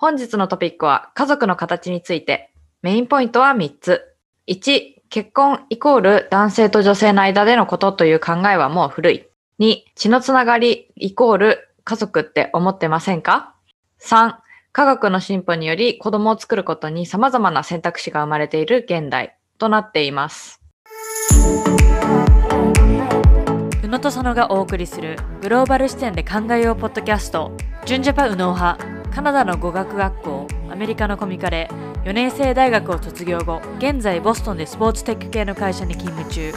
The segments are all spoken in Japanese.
本日のトピックは家族の形について。メインポイントは3つ。1、結婚イコール男性と女性の間でのことという考えはもう古い。2、血のつながりイコール家族って思ってませんか ?3、科学の進歩により子供を作ることに様々な選択肢が生まれている現代となっています。宇野と佐野がお送りするグローバル視点で考えようポッドキャスト、純ジャパ宇野派、カナダの語学学校、アメリカのコミカレ、4年生大学を卒業後、現在ボストンでスポーツテック系の会社に勤務中、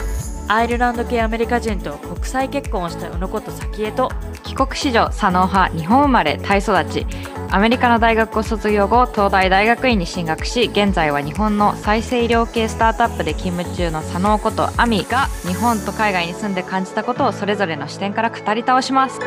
アイルランド系アメリカ人と国際結婚をした宇野こと早紀江と帰国子女左脳派日本生まれタイ育ちアメリカの大学を卒業後東大大学院に進学し現在は日本の再生医療系スタートアップで勤務中の左脳ことアミが日本と海外に住んで感じたことをそれぞれの視点から語り倒します。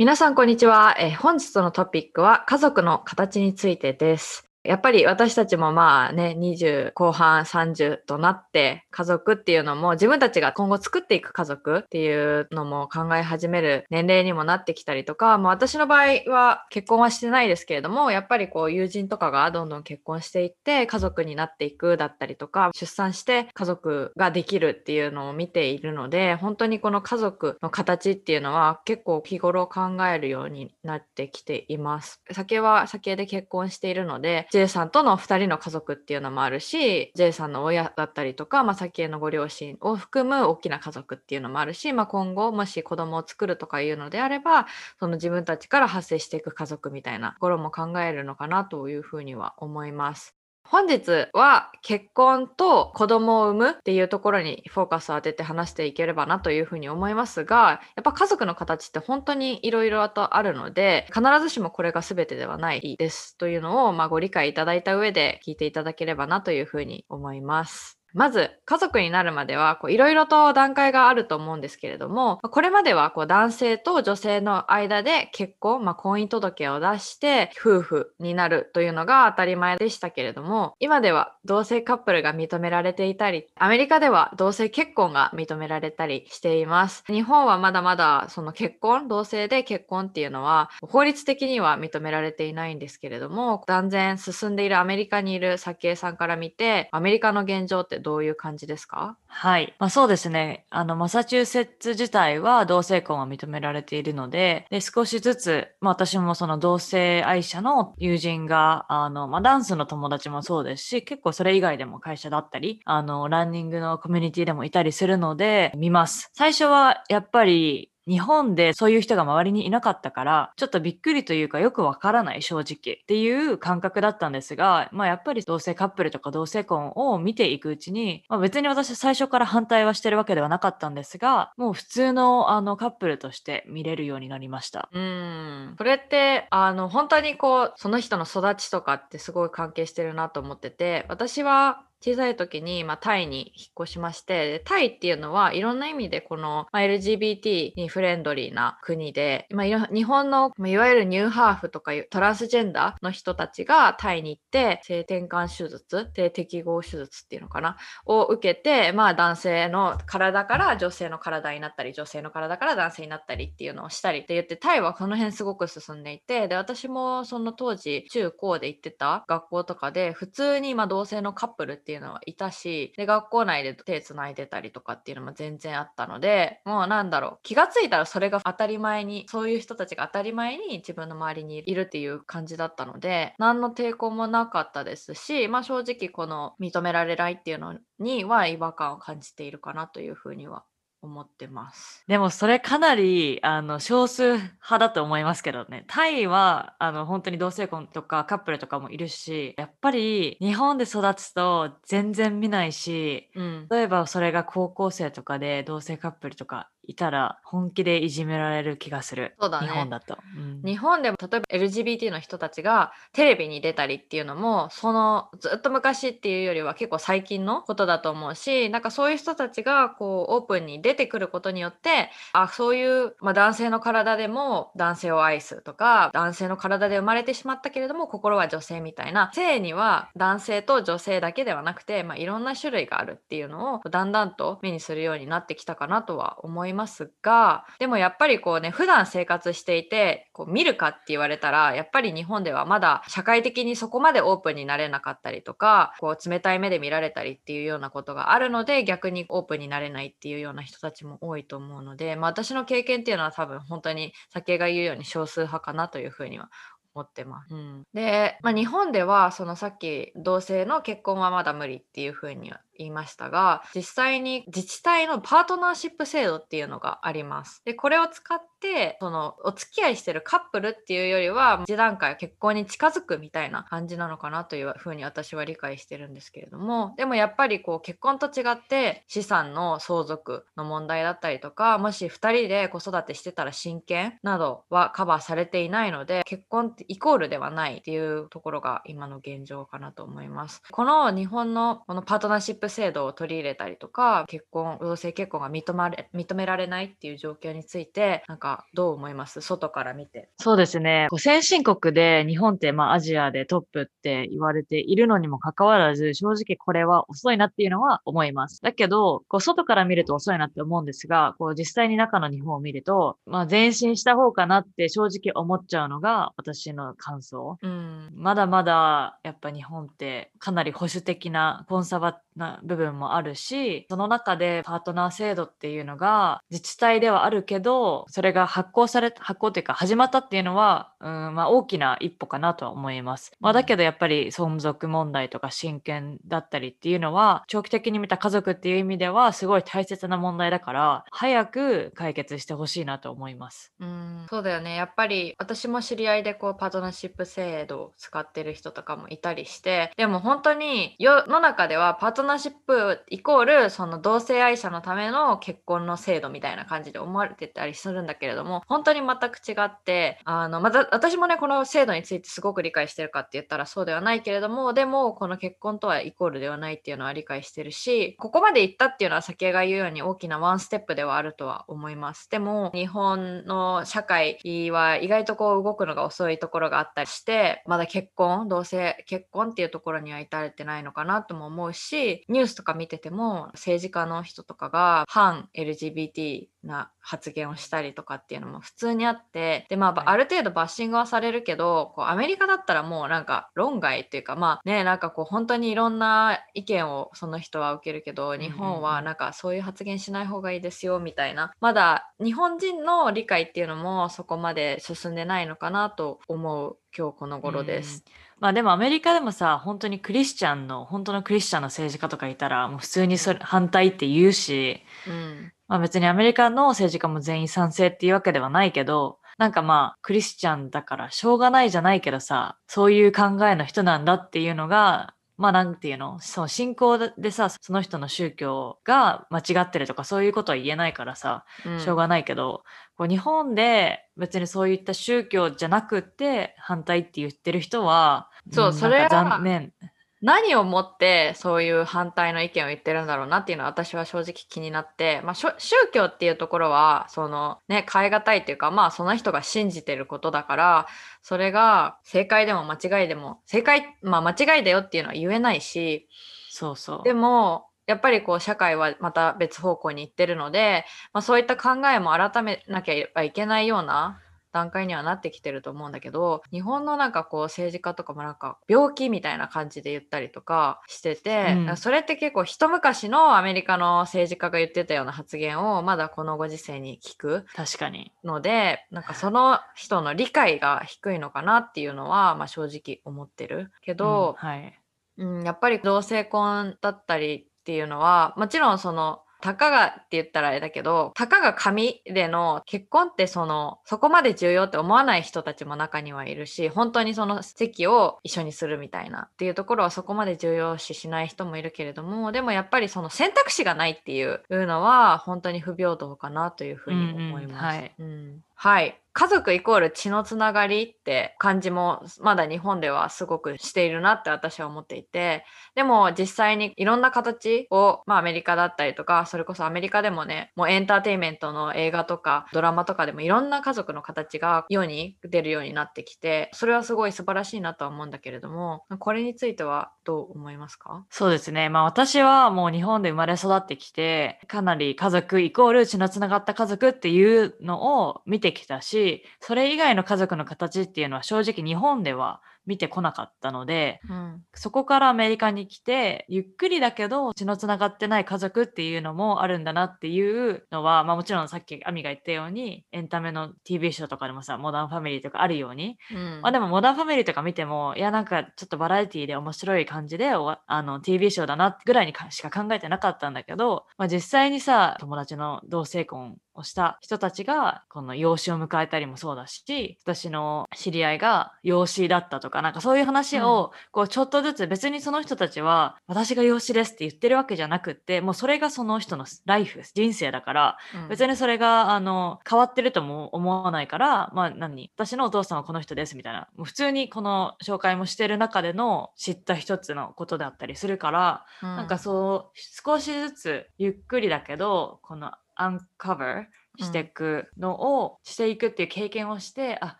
皆さんこんにちは、え本日のトピックは家族の形についてです。やっぱり私たちもまあね、20後半30となって家族っていうのも自分たちが今後作っていく家族っていうのも考え始める年齢にもなってきたりとか、まあ私の場合は結婚はしてないですけれども、やっぱりこう友人とかがどんどん結婚していって家族になっていくだったりとか、出産して家族ができるっていうのを見ているので、本当にこの家族の形っていうのは結構日頃考えるようになってきています。酒は酒で結婚しているので、J さんとの2人の家族っていうのもあるし J さんの親だったりとか、まあ、先へのご両親を含む大きな家族っていうのもあるし、まあ、今後もし子供を作るとかいうのであればその自分たちから発生していく家族みたいなところも考えるのかなというふうには思います。本日は結婚と子供を産むっていうところにフォーカスを当てて話していければなというふうに思いますが、やっぱ家族の形って本当にいろいろとあるので、必ずしもこれが全てではないですというのを、まあ、ご理解いただいた上で聞いていただければなというふうに思います。まず、家族になるまではいろいろと段階があると思うんですけれども、これまではこう男性と女性の間で結婚、まあ、婚姻届を出して夫婦になるというのが当たり前でしたけれども、今では同性カップルが認められていたり、アメリカでは同性結婚が認められたりしています。日本はまだまだその結婚、同性で結婚っていうのは法律的には認められていないんですけれども、断然進んでいるアメリカにいる早紀江さんから見て、アメリカの現状ってどういう感じですか？はい。まあ、そうですね。あの、マサチューセッツ自体は同性婚は認められているので、で、少しずつ、まあ、私もその同性愛者の友人が、あの、まあ、ダンスの友達もそうですし、結構それ以外でも会社だったり、あの、ランニングのコミュニティでもいたりするので、見ます。最初はやっぱり、日本でそういう人が周りにいなかったから、ちょっとびっくりというかよくわからない正直っていう感覚だったんですが、まあやっぱり同性カップルとか同性婚を見ていくうちに、まあ、別に私最初から反対はしてるわけではなかったんですが、もう普通のあのカップルとして見れるようになりました。うん。これって、あの、本当にこう、その人の育ちとかってすごい関係してるなと思ってて、私は小さい時に、まあ、タイに引っ越しまして、タイっていうのはいろんな意味でこの、まあ、LGBT にフレンドリーな国で、まあ、日本の、まあ、いわゆるニューハーフとかいうトランスジェンダーの人たちがタイに行って性転換手術、性適合手術っていうのかな、を受けて、まあ男性の体から女性の体になったり、女性の体から男性になったりっていうのをしたりって言って、タイはこの辺すごく進んでいて、で、私もその当時中高で行ってた学校とかで普通にま同性のカップルってっていうのはいたし、で、学校内で手つないでたりとかっていうのも全然あったので、もうなんだろう、気が付いたらそれが当たり前に、そういう人たちが当たり前に自分の周りにいるっていう感じだったので、何の抵抗もなかったですし、まあ正直この認められないっていうのには違和感を感じているかなというふうには思ってます。でもそれかなりあの少数派だと思いますけどね。タイはあの本当に同性婚とかカップルとかもいるし、やっぱり日本で育つと全然見ないし、うん、例えばそれが高校生とかで同性カップルとかいたら本気でいじめられる気がする。そうだね。日本だと。うん、日本でも例えば LGBT の人たちがテレビに出たりっていうのも、そのずっと昔っていうよりは結構最近のことだと思うし、なんかそういう人たちがこうオープンに出てくることによって、あ、そういう、まあ、男性の体でも男性を愛すとか、男性の体で生まれてしまったけれども心は女性みたいな、性には男性と女性だけではなくて、まあ、いろんな種類があるっていうのをだんだんと目にするようになってきたかなとは思います。ますがでもやっぱりこうね普段生活していてこう見るかって言われたらやっぱり日本ではまだ社会的にそこまでオープンになれなかったりとかこう冷たい目で見られたりっていうようなことがあるので逆にオープンになれないっていうような人たちも多いと思うので、まあ、私の経験っていうのは多分本当に先が言うように少数派かなというふうには思ってます。うん、で、まあ、日本ではそのさっき同性の結婚はまだ無理っていうふうには言いましたが実際に自治体のパートナーシップ制度っていうのがあります。でこれを使ってそのお付き合いしてるカップルっていうよりは一段階結婚に近づくみたいな感じなのかなというふうに私は理解してるんですけれどもでもやっぱりこう結婚と違って資産の相続の問題だったりとかもし2人で子育てしてたら親権などはカバーされていないので結婚ってイコールではないっていうところが今の現状かなと思います。この日本のこのパートナーシップ制度を取り入れたりとか結婚同性結婚が認まれ認められないっていう状況についてなんかどう思います？外から見て。そうですね。先進国で日本ってまあアジアでトップって言われているのにもかかわらず正直これは遅いなっていうのは思います。だけどこう外から見ると遅いなって思うんですがこう実際に中の日本を見ると、まあ、前進した方かなって正直思っちゃうのが私の感想、うん、まだまだやっぱ日本ってかなり保守的なコンサバな部分もあるし、その中でパートナー制度っていうのが自治体ではあるけど、それが発行され、発行というか始まったっていうのは、うん、まあ大きな一歩かなとは思います。まあだけどやっぱり存続問題とか親権だったりっていうのは、長期的に見た家族っていう意味ではすごい大切な問題だから、早く解決してほしいなと思います。うん、そうだよね。やっぱり私も知り合いでこうパートナーシップ制度を使ってる人とかもいたりして、でも本当に世の中ではパートナーナーシップイコールその同性愛者のための結婚の制度みたいな感じで思われてたりするんだけれども本当に全く違ってあのまた私もねこの制度についてすごく理解してるかって言ったらそうではないけれどもでもこの結婚とはイコールではないっていうのは理解してるしここまで行ったっていうのは先が言うように大きなワンステップではあるとは思います。でも日本の社会は意外とこう動くのが遅いところがあったりしてまだ結婚同性結婚っていうところには至れてないのかなとも思うしニュースとか見てても政治家の人とかが反 LGBT な発言をしたりとかっていうのも普通にあってでまあある程度バッシングはされるけどこうアメリカだったらもうなんか論外っていうかまあねなんかこう本当にいろんな意見をその人は受けるけど日本はなんかそういう発言しない方がいいですよみたいなまだ日本人の理解っていうのもそこまで進んでないのかなと思う今日この頃です。うんまあでもアメリカでもさ、本当にクリスチャンの、本当のクリスチャンの政治家とかいたら、もう普通にそれ反対って言うし、うん、まあ別にアメリカの政治家も全員賛成っていうわけではないけど、なんかまあクリスチャンだからしょうがないじゃないけどさ、そういう考えの人なんだっていうのが、まあなんていうの？その信仰でさ、その人の宗教が間違ってるとかそういうことは言えないからさ、しょうがないけど、こう日本で別にそういった宗教じゃなくて反対って言ってる人は、そう、それは残念。何をもってそういう反対の意見を言ってるんだろうなっていうのは私は正直気になって、まあ、宗教っていうところはそのね変え難いっていうかまあその人が信じてることだからそれが正解でも間違いでも正解まあ間違いだよっていうのは言えないしそうそう。でもやっぱりこう社会はまた別方向に行ってるので、まあ、そういった考えも改めなきゃいけないような段階にはなってきてると思うんだけど日本のなんかこう政治家とかもなんか病気みたいな感じで言ったりとかしてて、うん、それって結構一昔のアメリカの政治家が言ってたような発言をまだこのご時世に聞く確かに。のでなんかその人の理解が低いのかなっていうのは、まあ、正直思ってるけど、うん、はい。うん、やっぱり同性婚だったりっていうのはもちろんそのたかがって言ったらあれだけど、たかが紙での結婚ってその、そこまで重要って思わない人たちも中にはいるし、本当にその席を一緒にするみたいなっていうところはそこまで重要視しない人もいるけれども、でもやっぱりその選択肢がないっていうのは本当に不平等かなというふうに思います。うんうん、はい、うん。はい家族イコール血のつながりって感じもまだ日本ではすごくしているなって私は思っていて、でも実際にいろんな形を、まあアメリカだったりとか、それこそアメリカでもね、もうエンターテインメントの映画とかドラマとかでもいろんな家族の形が世に出るようになってきて、それはすごい素晴らしいなとは思うんだけれども、これについてはどう思いますか？そうですね。まあ私はもう日本で生まれ育ってきて、かなり家族イコール血のつながった家族っていうのを見てきたし、それ以外の家族の形っていうのは正直日本では見てこなかったので、うん、そこからアメリカに来てゆっくりだけど血のつながってない家族っていうのもあるんだなっていうのは、まあ、もちろんさっき亜美が言ったようにエンタメの TV ショーとかでもさモダンファミリーとかあるように、うん、まあ、でもモダンファミリーとか見てもいやなんかちょっとバラエティーで面白い感じであの TV ショーだなぐらいにしか考えてなかったんだけど、まあ、実際にさ友達の同性婚をした人たちがこの養子を迎えたりもそうだし私の知り合いが養子だったとかなんかそういう話をこうちょっとずつ別にその人たちは私が養子ですって言ってるわけじゃなくってもうそれがその人のライフ人生だから、別にそれがあの変わってるとも思わないからまあ何？私のお父さんはこの人ですみたいな。もう普通にこの紹介もしてる中での知った一つのことだったりするから、うん、なんかそう少しずつゆっくりだけどこのアンカバーしていくのを、していくっていう経験をしてあ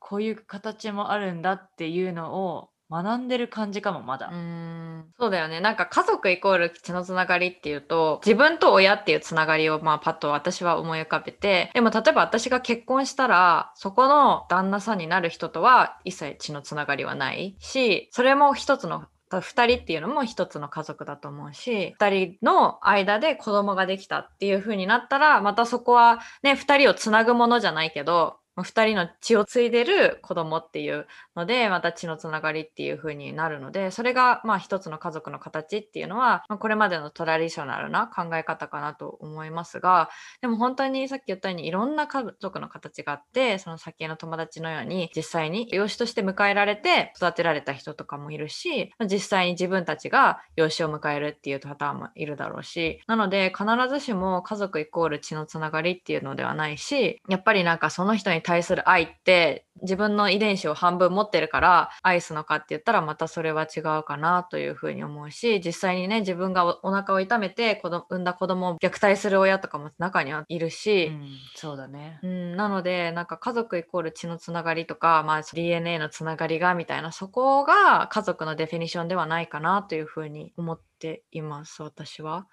こういう形もあるんだっていうのを学んでる感じかもまだ。うん。そうだよね。なんか家族イコール血のつながりっていうと自分と親っていうつながりをまあパッと私は思い浮かべてでも例えば私が結婚したらそこの旦那さんになる人とは一切血のつながりはないしそれも一つの2人っていうのも一つの家族だと思うし2人の間で子供ができたっていう風になったらまたそこはね2人をつなぐものじゃないけど2人の血を継いでる子供っていうのでまた血のつながりっていう風になるのでそれがまあ一つの家族の形っていうのは、まあ、これまでのトラディショナルな考え方かなと思いますがでも本当にさっき言ったようにいろんな家族の形があってその先の友達のように実際に養子として迎えられて育てられた人とかもいるし実際に自分たちが養子を迎えるっていうパターンもいるだろうしなので必ずしも家族イコール血のつながりっていうのではないしやっぱりなんかその人に対する愛って自分の遺伝子を半分持ってるから愛すのかって言ったらまたそれは違うかなというふうに思うし実際にね自分がお腹を痛めて子供産んだ子供を虐待する親とかも中にはいるし、うん、そうだね、うん、なのでなんか家族イコール血のつながりとか、まあ、DNA のつながりがみたいなそこが家族のデフィニションではないかなというふうに思っています私は。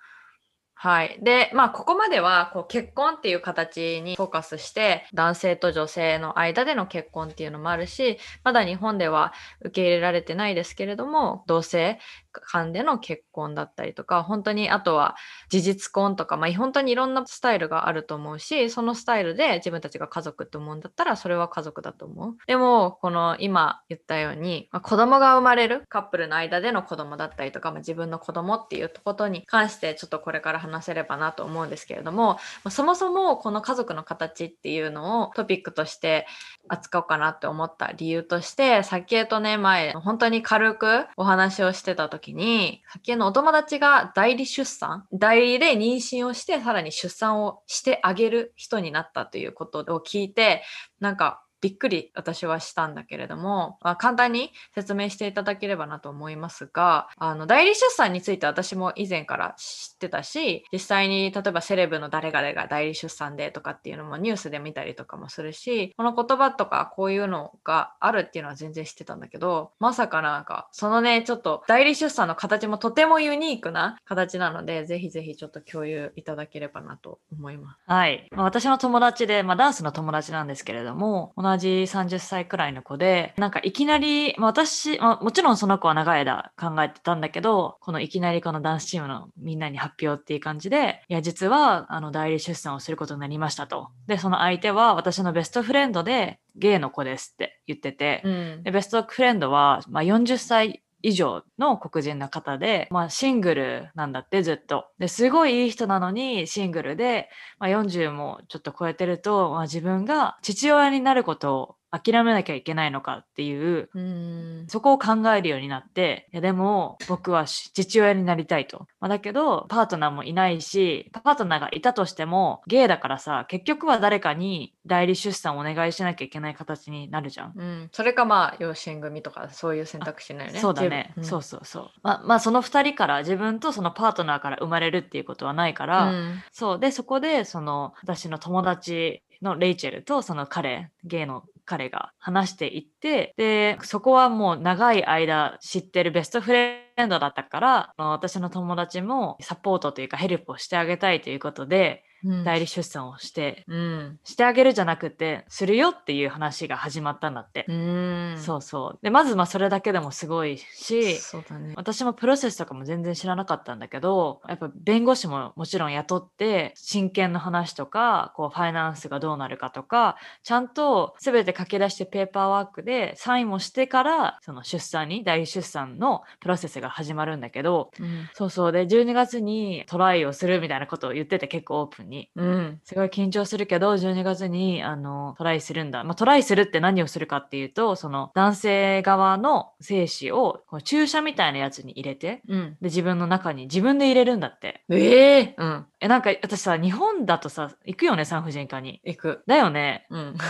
はい。で、まあ、ここまでは、こう、結婚っていう形にフォーカスして、男性と女性の間での結婚っていうのもあるし、まだ日本では受け入れられてないですけれども、同性間での結婚だったりとか、本当にあとは事実婚とか、まあ、本当にいろんなスタイルがあると思うし、そのスタイルで自分たちが家族って思うんだったら、それは家族だと思う。でも、この今言ったように、まあ、子供が生まれるカップルの間での子供だったりとか、まあ、自分の子供っていうことに関して、ちょっとこれから話せればなと思うんですけれども、まあ、そもそもこの家族の形っていうのをトピックとして扱おうかなって思った理由として、先へとね、前、本当に軽くお話をしてた時時に、派遣のお友達が代理出産、代理で妊娠をして、さらに出産をしてあげる人になったということを聞いて、なんかびっくり私はしたんだけれども、まあ、簡単に説明していただければなと思いますがあの代理出産について私も以前から知ってたし実際に例えばセレブの誰々が代理出産でとかっていうのもニュースで見たりとかもするしこの言葉とかこういうのがあるっていうのは全然知ってたんだけどまさかなんかそのねちょっと代理出産の形もとてもユニークな形なのでぜひぜひちょっと共有いただければなと思います。はい、まあ、私の友達で、まあ、ダンスの友達なんですけれども同じ30歳くらいの子で、なんかいきなり、まあ、私、まあ、もちろんその子は長い間考えてたんだけど、このいきなりこのダンスチームのみんなに発表っていう感じで、いや、実はあの代理出産をすることになりましたと。で、その相手は私のベストフレンドで、ゲイの子ですって言ってて、うん、でベストフレンドは、まあ、40歳以上の黒人の方で、まあ、シングルなんだってずっと。ですごいいい人なのにシングルで、まあ、40もちょっと超えてると、まあ、自分が父親になることを諦めなきゃいけないのかっていううんそこを考えるようになって、いやでも僕はし父親になりたいと。まあ、だけど、パートナーもいないし、パートナーがいたとしても、ゲイだからさ、結局は誰かに代理出産をお願いしなきゃいけない形になるじゃん。うん、それかまあ養子縁組とかそういう選択肢になるね。そうだね、十分そうそうそう。まあ、まあ、その2人から、自分とそのパートナーから生まれるっていうことはないから、うんそう。で、そこで、その、私の友達のレイチェルと、その彼、ゲイの彼が話していって、で、そこはもう長い間知ってるベストフレンドだったから、私の友達もサポートというかヘルプをしてあげたいということで、代理出産をして、うんしてあげるじゃなくて、するよっていう話が始まったんだって。うんそうそう。で、まずまあそれだけでもすごいし、そうだね。私もプロセスとかも全然知らなかったんだけど、やっぱ弁護士ももちろん雇って、親権の話とか、こうファイナンスがどうなるかとか、ちゃんと全て書き出してペーパーワークでサインもしてから、その出産に、代理出産のプロセスが始まるんだけど、うんそうそう。で、12月にトライをするみたいなことを言ってて結構オープンに。うんすごい緊張するけど、12月にあのトライするんだ。まあ、トライするって何をするかっていうと、その男性側の精子をこう注射みたいなやつに入れて、うんで、自分の中に自分で入れるんだって。ええうんえ、なんか私さ、日本だとさ、行くよね、産婦人科に。行く。だよね。うん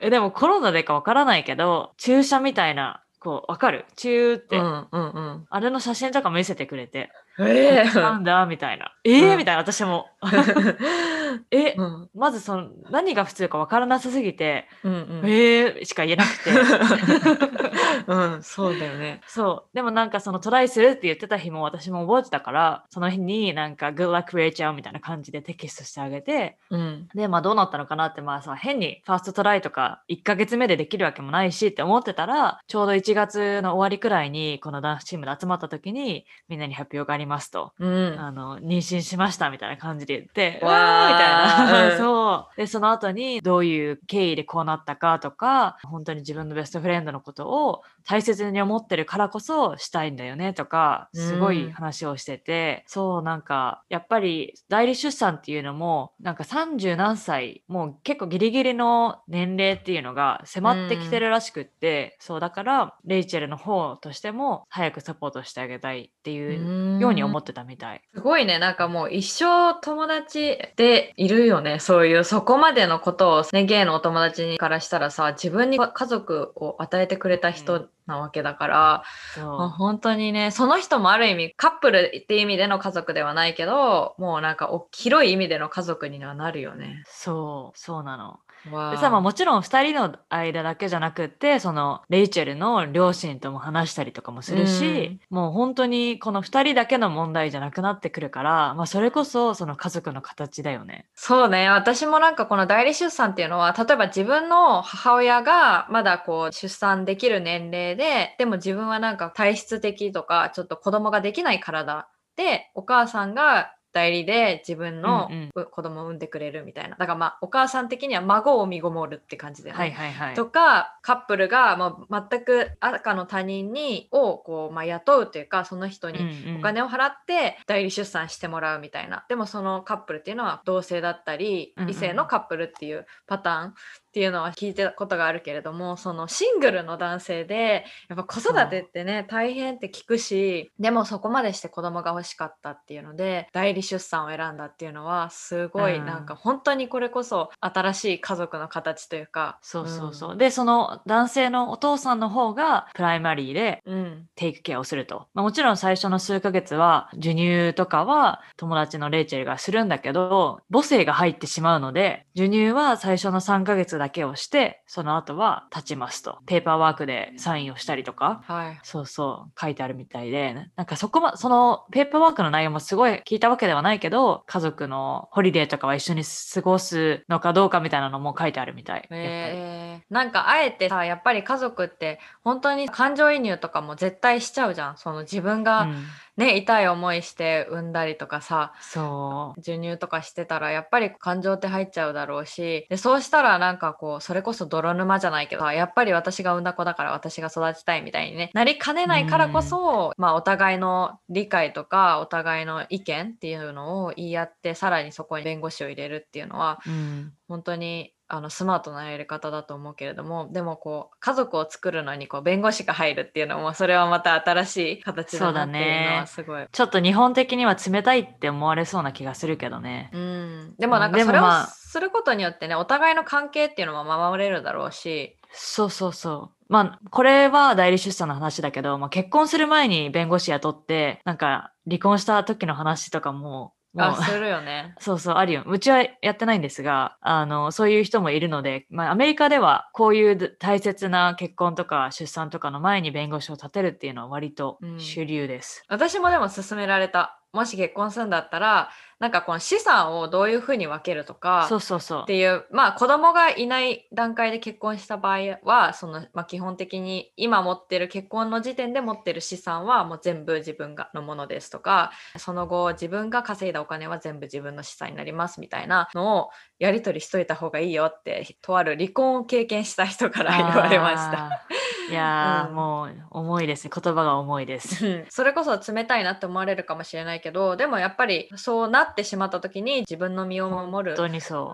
え、でもコロナでかわからないけど、注射みたいな、こう、わかる？チューって、うんうんうん。あれの写真とか見せてくれて、ええなんだみたいな。えー？うんみたいな、私も。え、うんまずその何が普通かわからなさすぎて、うんうんえー？しか言えなくて。うん、そうだよね。そう。でもなんかそのトライするって言ってた日も私も覚えてたから、その日になんか Good luck Rachel みたいな感じでテキストしてあげて、うん。で、まあどうなったのかなって、まあさ、変にファーストトライとか1ヶ月目でできるわけもないしって思ってたら、ちょうど1月の終わりくらいにこのダンスチームで集まった時にみんなに発表がありますと。うん。あの、妊娠しましたみたいな感じで言って、わーわーみたいな。うん そう。で、その後にどういう経緯でこうなったかとか、本当に自分のベストフレンドのことを大切に思ってるからこそしたいんだよねとか、すごい話をしてて、そう、なんか、やっぱり代理出産っていうのも、なんか30何歳、もう結構ギリギリの年齢っていうのが迫ってきてるらしくって、そう、だから、レイチェルの方としても早くサポートしてあげたいっていうように思ってたみたい。すごいね。なんかもう一生友達でいるよね。そういう、そこまでのことをね、ゲイのお友達からしたらさ、自分に家族を与えてくれた人なわけだから、本当にね、その人もある意味カップルっていう意味での家族ではないけど、もうなんかお広い意味での家族にはなるよね。そう、そうなの。でさ、まあもちろん2人の間だけじゃなくって、その、レイチェルの両親とも話したりとかもするし、もう本当にこの2人だけの問題じゃなくなってくるから、まあそれこそその家族の形だよね。そうね。私もなんかこの代理出産っていうのは、例えば自分の母親がまだこう出産できる年齢で、でも自分はなんか体質的とか、ちょっと子供ができない体で、お母さんが代理で自分のうんうんう子供を産んでくれるみたいな。だからまあお母さん的には孫を身ごもるって感じだよね。はいはいはい。とかカップルがもう全く赤の他人にをこう、まあ、雇うというかその人にうんうんお金を払って代理出産してもらうみたいな、でもそのカップルっていうのは同性だったりうんうん異性のカップルっていうパターンっていうのは聞いてたことがあるけれどもそのシングルの男性でやっぱ子育てってね大変って聞くしでもそこまでして子供が欲しかったっていうので代理出産を選んだっていうのはすごいうんなんか本当にこれこそ新しい家族の形というかそうそうそう。で、その男性のお父さんの方がプライマリーでうん、うんテイクケアをすると。まあ、もちろん最初の数ヶ月は授乳とかは友達のレイチェルがするんだけど、母性が入ってしまうので、授乳は最初の3ヶ月だけをして、その後は立ちますと。ペーパーワークでサインをしたりとか。はいそうそう、書いてあるみたいで、なんかそこま、そのペーパーワークの内容もすごい聞いたわけではないけど、家族のホリデーとかは一緒に過ごすのかどうかみたいなのも書いてあるみたい。えー、なんかあえてさやっぱり家族って本当に感情移入とかも絶対しちゃうじゃんその自分がうんね、痛い思いして産んだりとかさそう。授乳とかしてたらやっぱり感情って入っちゃうだろうしでそうしたらなんかこうそれこそ泥沼じゃないけどさやっぱり私が産んだ子だから私が育ちたいみたいにねなりかねないからこそ、まあ、お互いの理解とかお互いの意見っていうのを言い合ってさらにそこに弁護士を入れるっていうのはうん。本当にあのスマートなやり方だと思うけれどもでもこう家族を作るのにこう弁護士が入るっていうのもそれはまた新しい形だなっていうのはすごい。ちょっと日本的には冷たいって思われそうな気がするけどね。うん、でもなんかそれをすることによってね、お互いの関係っていうのも守れるだろうし。そうそうそう。まあ、これは代理出産の話だけど、まあ、結婚する前に弁護士雇って、なんか離婚した時の話とかも、あ、するよね。そうそう、あるよ。うちはやってないんですが、あの、そういう人もいるので、まあ、アメリカではこういう大切な結婚とか出産とかの前に弁護士を立てるっていうのは割と主流です。私もでも勧められた。もし結婚するんだったら、なんかこの資産をどういうふうに分けるとか、そうそうそうっ。ていう、まあ子供がいない段階で結婚した場合は、その、まあ基本的に今持ってる結婚の時点で持ってる資産はもう全部自分がのものですとか、その後自分が稼いだお金は全部自分の資産になりますみたいなのをやり取りしといた方がいいよって、とある離婚を経験した人から 言われました。いやー、うんもう重いですね。言葉が重いです。うんそれこそ冷たいなって思われるかもしれないけどでもやっぱりそうなってしまった時に自分の身を守る。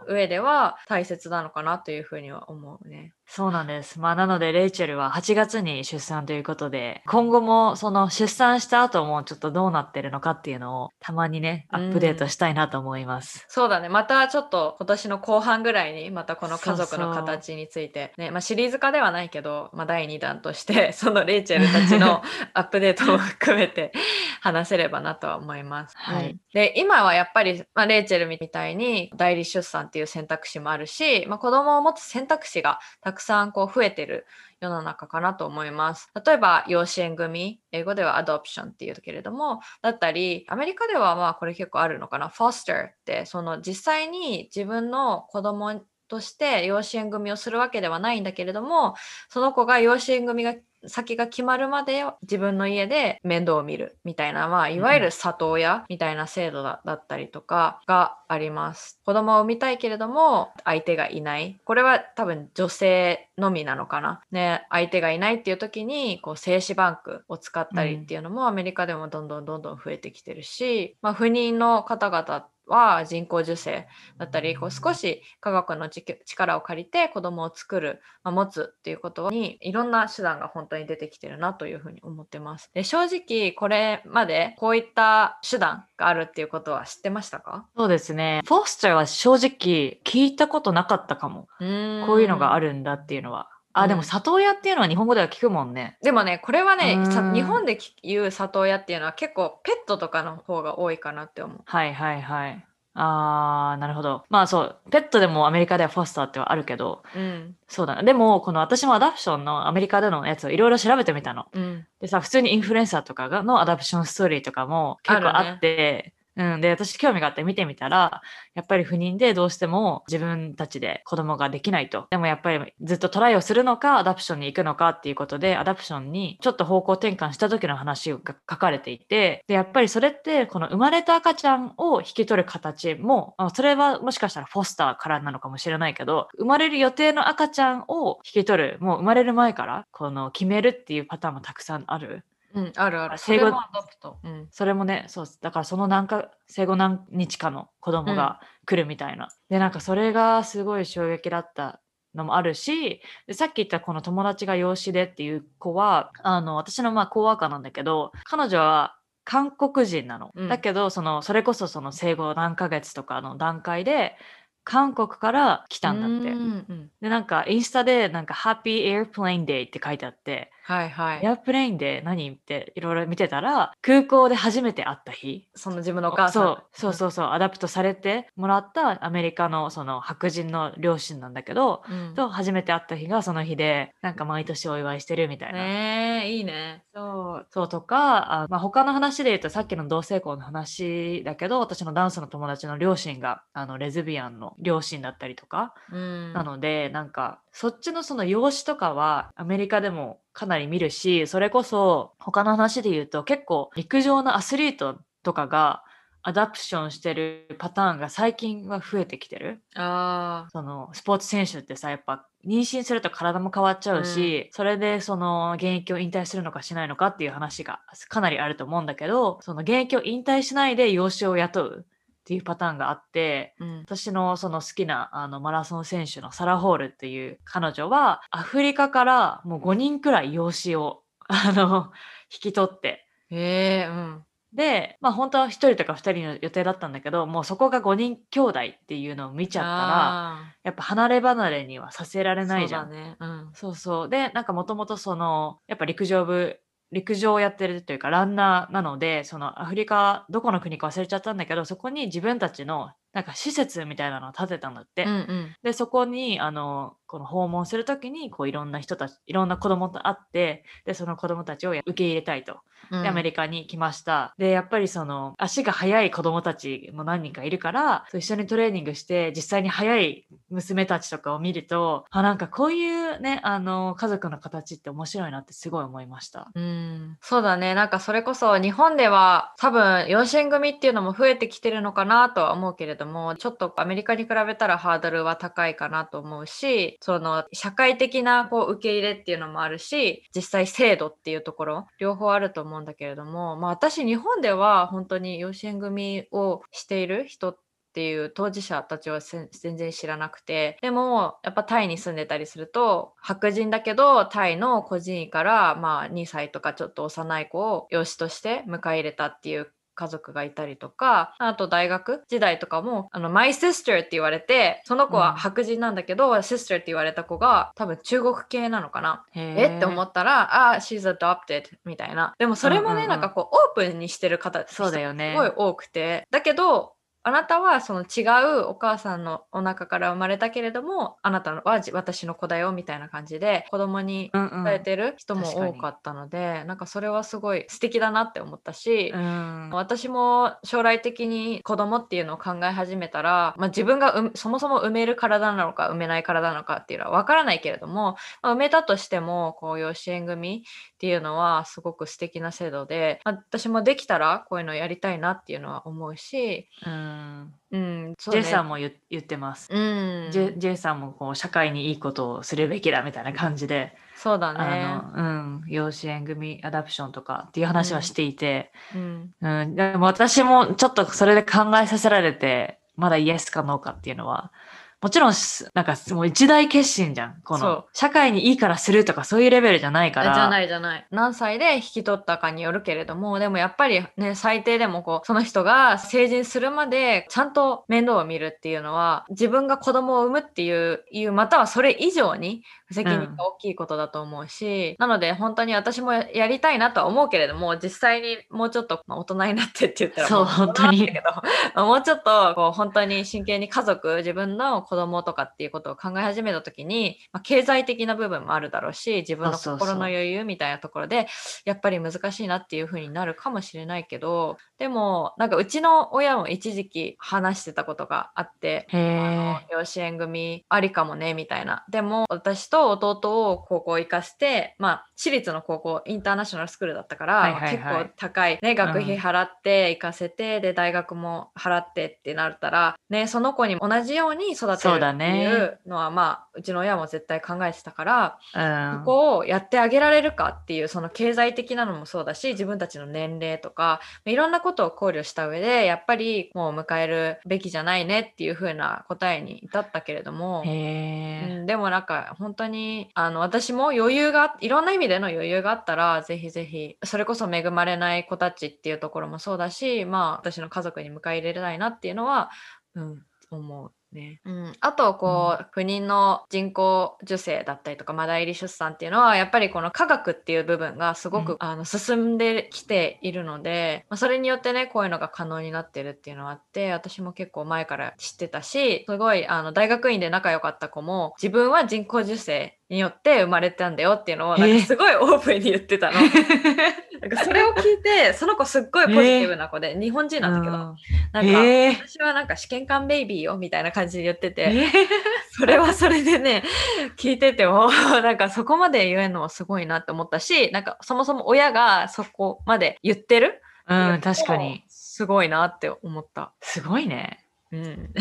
上では大切なのかなというふうには思うね。そうなんです。まあ、なので、レイチェルは8月に出産ということで、今後もその出産した後もちょっとどうなってるのかっていうのをたまにね、アップデートしたいなと思います。そうだねまたちょっと今年の後半ぐらいにまたこの家族の形についてねまあ、シリーズ化ではないけど、まあ、第2弾として そのレイチェルたちの アップデートも含めて話せればなとは思います。はいうんで今はやっぱり、まあ、レイチェルみたいに代理出産っていう選択肢もあるし、まあ、子供を持つ選択肢がたくくさんこう増えてる世の中かなと思います。例えば養子縁組、英語ではアドプションっていうけれども、だったり、アメリカではまあこれ結構あるのかな、フォスターって、その実際に自分の子供として養子縁組をするわけではないんだけれども、その子が養子縁組が先が決まるまで自分の家で面倒を見るみたいな、まあ、いわゆる里親みたいな制度だだったりとかがあります。子供を産みたいけれども相手がいない。これは多分女性のみなのかな。ね、相手がいないっていう時にこう精子バンクを使ったりっていうのもアメリカでもどんどんどんどん増えてきてるし、まあ、不妊の方々は人工授精だったりこう少し科学のじ力を借りて子供を作る、まあ、持つっていうことにいろんな手段が本当に出てきてるなというふうに思ってます。で正直これまでこういった手段があるっていうことは知ってましたか？そうですね。 foster は正直聞いたことなかったかも。こういうのがあるんだっていうのは。あ、うんでも里親っていうのは日本語では聞くもんね。でもねこれはね日本で言う里親っていうのは結構ペットとかの方が多いかなって思う。はいはいはい。あー、なるほど。まあそう、ペットでもアメリカでは foster ってはあるけど、うんそうだな。でも、この私も adoption のアメリカでのやつをいろいろ調べてみたの。うんでさ、普通にインフルエンサーとかがの adoption story とかも結構あって、うん。で、私興味があって見てみたら、やっぱり不妊でどうしても自分たちで子供ができないと。でもやっぱりずっとトライをするのか、 adoption に行くのかっていうことで、 adoption にちょっと方向転換した時の話が書かれていて、で、やっぱりそれって、この生まれた赤ちゃんを引き取る形も、それはもしかしたら foster からなのかもしれないけど、生まれる予定の赤ちゃんを引き取る、もう生まれる前から、この決めるっていうパターンもたくさんある。うん、あるある。そ生後。うんそれもね、そう。だからその何か、生後何日かの子供が来るみたいな。で、なんかそれがすごい衝撃だったのもあるし、でさっき言ったこの友達が養子でっていう子は、あの、私のまあコワーカーなんだけど、彼女は韓国人なの。うんだけど、その、それこそその生後何ヶ月とかの段階で、韓国から来たんだって。うんうんで、なんかインスタでなんか Happy Airplane Day って書いてあって、はいはい。 airplane で何っていろいろ見てたら、空港で初めて会った日。その自分のお母さん。そうそうそうそう、 adopt されてもらったアメリカのその白人の両親なんだけど、うん。と初めて会った日がその日で、なんか毎年お祝いしてるみたいな。ねえ、いいね。そうそうとか、あまあ、他の話で言うとさっきの同性婚の話だけど私のダンスの友達の両親があのレズビアンの両親だったりとか、うん。なのでなんかそっちのその養子とかはアメリカでもかなり見るしそれこそ他の話で言うと結構陸上のアスリートとかがアダプションしてるパターンが最近は増えてきてる。あそのスポーツ選手ってさやっぱ妊娠すると体も変わっちゃうし、それでその現役を引退するのかしないのかっていう話がかなりあると思うんだけどその現役を引退しないで養子を雇うっていうパターンがあって、うん。私のその好きなあのマラソン選手のサラ・ホールっていう彼女はアフリカからもう5人くらい養子をあの引き取って。へえうん。で、まあ本当は1人とか2人の予定だったんだけどもうそこが5人兄弟っていうのを見ちゃったらあやっぱ離れ離れにはさせられーないじゃん。そうだね。うん。そうそう。で、なんかもともとその、やっぱ陸上部、陸上をやってるというかランナーなので、そのアフリカ、どこの国か忘れちゃったんだけど、そこに自分たちのなんか施設みたいなのを建てたんだって。うんうんで、そこに、あの、この訪問するときに、こういろんな人たち、いろんな子供と会って、で、その子供たちを受け入れたいと。うんで、アメリカに来ました。で、やっぱりその、足が速い子供たちも何人かいるから、一緒にトレーニングして、実際に速い娘たちとかを見ると、あ、なんかこういうね、あの、家族の形って面白いなってすごい思いました。うん、そうだね。なんかそれこそ日本では多分養子縁組っていうのも増えてきてるのかなとは思うけれども、ちょっとアメリカに比べたらハードルは高いかなと思うし、その社会的なこう受け入れっていうのもあるし、実際制度っていうところ、両方あると思うんだけれども、まあ私日本では本当に養子縁組をしている人っていう当事者たちは全然知らなくてでもやっぱタイに住んでたりすると白人だけどタイの孤児院からまあ2歳とかちょっと幼い子を養子として迎え入れたっていう家族がいたりとかあと大学時代とかもあの My sister って言われてその子は白人なんだけど、sister って言われた子が多分中国系なのかな。へえって思ったら、あ、she's adopted みたいな。でもそれもね、うんうんうん。なんかこう、オープンにしてる方、そうだよね。すごい多くて。だけど、あなたはその違うお母さんのお腹から生まれたけれども、あなたはじ私の子だよみたいな感じで、子供にうんうん。伝えてる人も多かったので、なんかそれはすごい素敵だなって思ったし、うん。私も将来的に子供っていうのを考え始めたら、まあ、自分が産そもそも産める体なのか産めない体なのかっていうのは分からないけれども、まあ、産めたとしてもこう養子縁組っていうのはすごく素敵な制度で、まあ私もできたらこういうのやりたいなっていうのは思うし、うんうん、そう J ねさんも言言ってます。うん、J, J さんもこう社会にいいことをするべきだみたいな感じで、そうだね。あの、うん、養子縁組アダプションとかっていう話はしていて、うん。うん、でも私もちょっとそれで考えさせられて、まだイエスかノーかっていうのは、もちろんす、なんかもう一大決心じゃん。この、社会にいいからするとかそういうレベルじゃないから。じゃないじゃない。何歳で引き取ったかによるけれども、でもやっぱりね、最低でもこう、その人が成人するまでちゃんと面倒を見るっていうのは、自分が子供を産むっていう、いうまたはそれ以上に責任が大きいことだと思うし、なので本当に私もやりたいなとは思うけれども、実際にもうちょっと、まあ大人になってって言ったらそうも本当に もうちょっとこう本当に真剣に家族、自分の子供とかっていうことを考え始めた時に、まあ、経済的な部分もあるだろうし、自分の心の余裕みたいなところで、やっぱり難しいなっていう風になるかもしれないけど、でも、なんかうちの親も一時期話してたことがあって、へあえ。の養子縁組ありかもねみたいな。でも私と弟を高校行かせてまあ私立の高校インターナショナルスクールだったから、はいはいはい。結構高い、ね、学費払って行かせて、で大学も払ってってなったら、ね、その子に同じように育てるそうだってね。いうのはまあうちの親も絶対考えてたから、うん。ここをやってあげられるかっていうその経済的なのもそうだし自分たちの年齢とかいろんなことを考慮した上でやっぱりもう迎えるべきじゃないねっていう風な答えに至ったけれども。うん、でもなんか本当にあの私も余裕がいろんな意味での余裕があったらぜひぜひそれこそ恵まれない子たちっていうところもそうだしまあ私の家族に迎え入れたいなっていうのは、うん、思う。ね。うん、あとこう、不妊の人工授精だったりとかマダ入り出産っていうのはやっぱりこの科学っていう部分がすごく、うん。あの進んできているので、まあ、それによってねこういうのが可能になってるっていうのはあって私も結構前から知ってたしすごいあの大学院で仲良かった子も自分は人工授精によって生まれたんだよっていうのをなんえー。かすごいオープンに言ってたの。なんかそれを聞いてその子すっごいポジティブな子で、日本人なんだけど、なんか、えー私はなんか試験官ベイビーよみたいな感じで言ってて、えー それはそれでね、聞いてても、なんかそこまで言えるのはすごいなって思ったし、なんかそもそも親がそこまで言ってるうん、確かに。。すごいなって思った。すごいね。うん。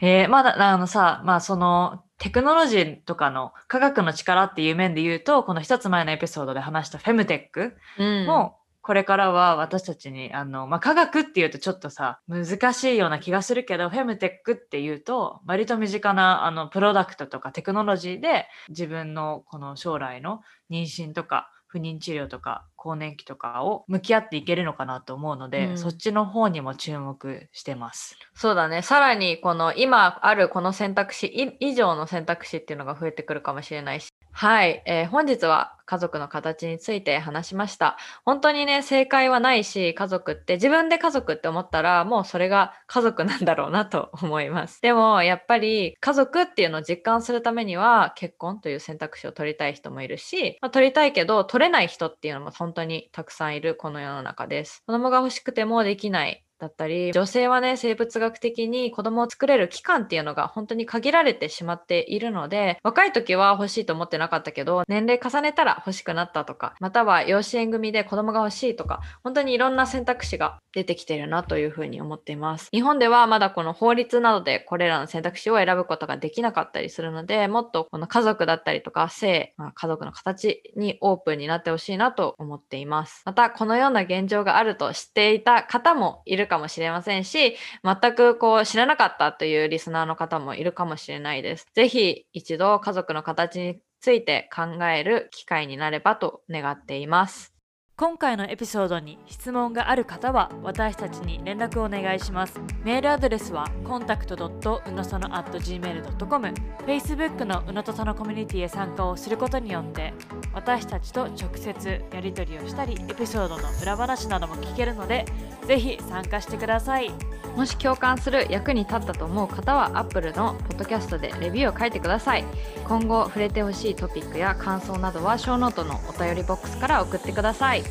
えー、まだ、あのさ、まあその、テクノロジーとかの科学の力っていう面で言うと、この一つ前のエピソードで話したフェムテックうん。も、これからは私たちに、あの、まあ、科学っていうとちょっとさ、難しいような気がするけど、フェムテックっていうと、割と身近な、あの、プロダクトとかテクノロジーで、自分のこの将来の妊娠とか、不妊治療とか更年期とかを向き合っていけるのかなと思うので、うんそっちの方にも注目してます。そうだね。さらに、この今あるこの選択肢い以上の選択肢っていうのが増えてくるかもしれないし。はい。えー本日は家族の形について話しました。本当にね、正解はないし、家族って、自分で家族って思ったら、もうそれが家族なんだろうなと思います。でも、やっぱり家族っていうのを実感するためには、結婚という選択肢を取りたい人もいるし、まあ、取りたいけど、取れない人っていうのも本当にたくさんいるこの世の中です。子供が欲しくてもできない。だったり、女性はね、生物学的に子供を作れる期間っていうのが本当に限られてしまっているので、若い時は欲しいと思ってなかったけど、年齢重ねたら欲しくなったとか、または養子縁組で子供が欲しいとか、本当にいろんな選択肢が出てきているなというふうに思っています。日本ではまだこの法律などでこれらの選択肢を選ぶことができなかったりするので、もっとこの家族だったりとか性、まあ家族の形にオープンになってほしいなと思っています。また、このような現状があると知っていた方もいるかもしれませんし、全くこう知らなかったというリスナーの方もいるかもしれないです。ぜひ一度家族の形について考える機会になればと願っています。今回のエピソードに質問がある方は私たちに連絡をお願いします。メールアドレスは contact.unosono.gmail.com Facebook のうのとそのコミュニティへ参加をすることによって私たちと直接やり取りをしたりエピソードの裏話なども聞けるのでぜひ参加してください。もし共感する役に立ったと思う方は Apple のポッドキャストでレビューを書いてください。今後触れてほしいトピックや感想などはショーノートのお便りボックスから送ってください。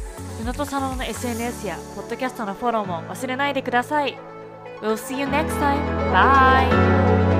宇野とさのの SNS やポッドキャストのフォローも忘れないでください。We'll see you next time. Bye!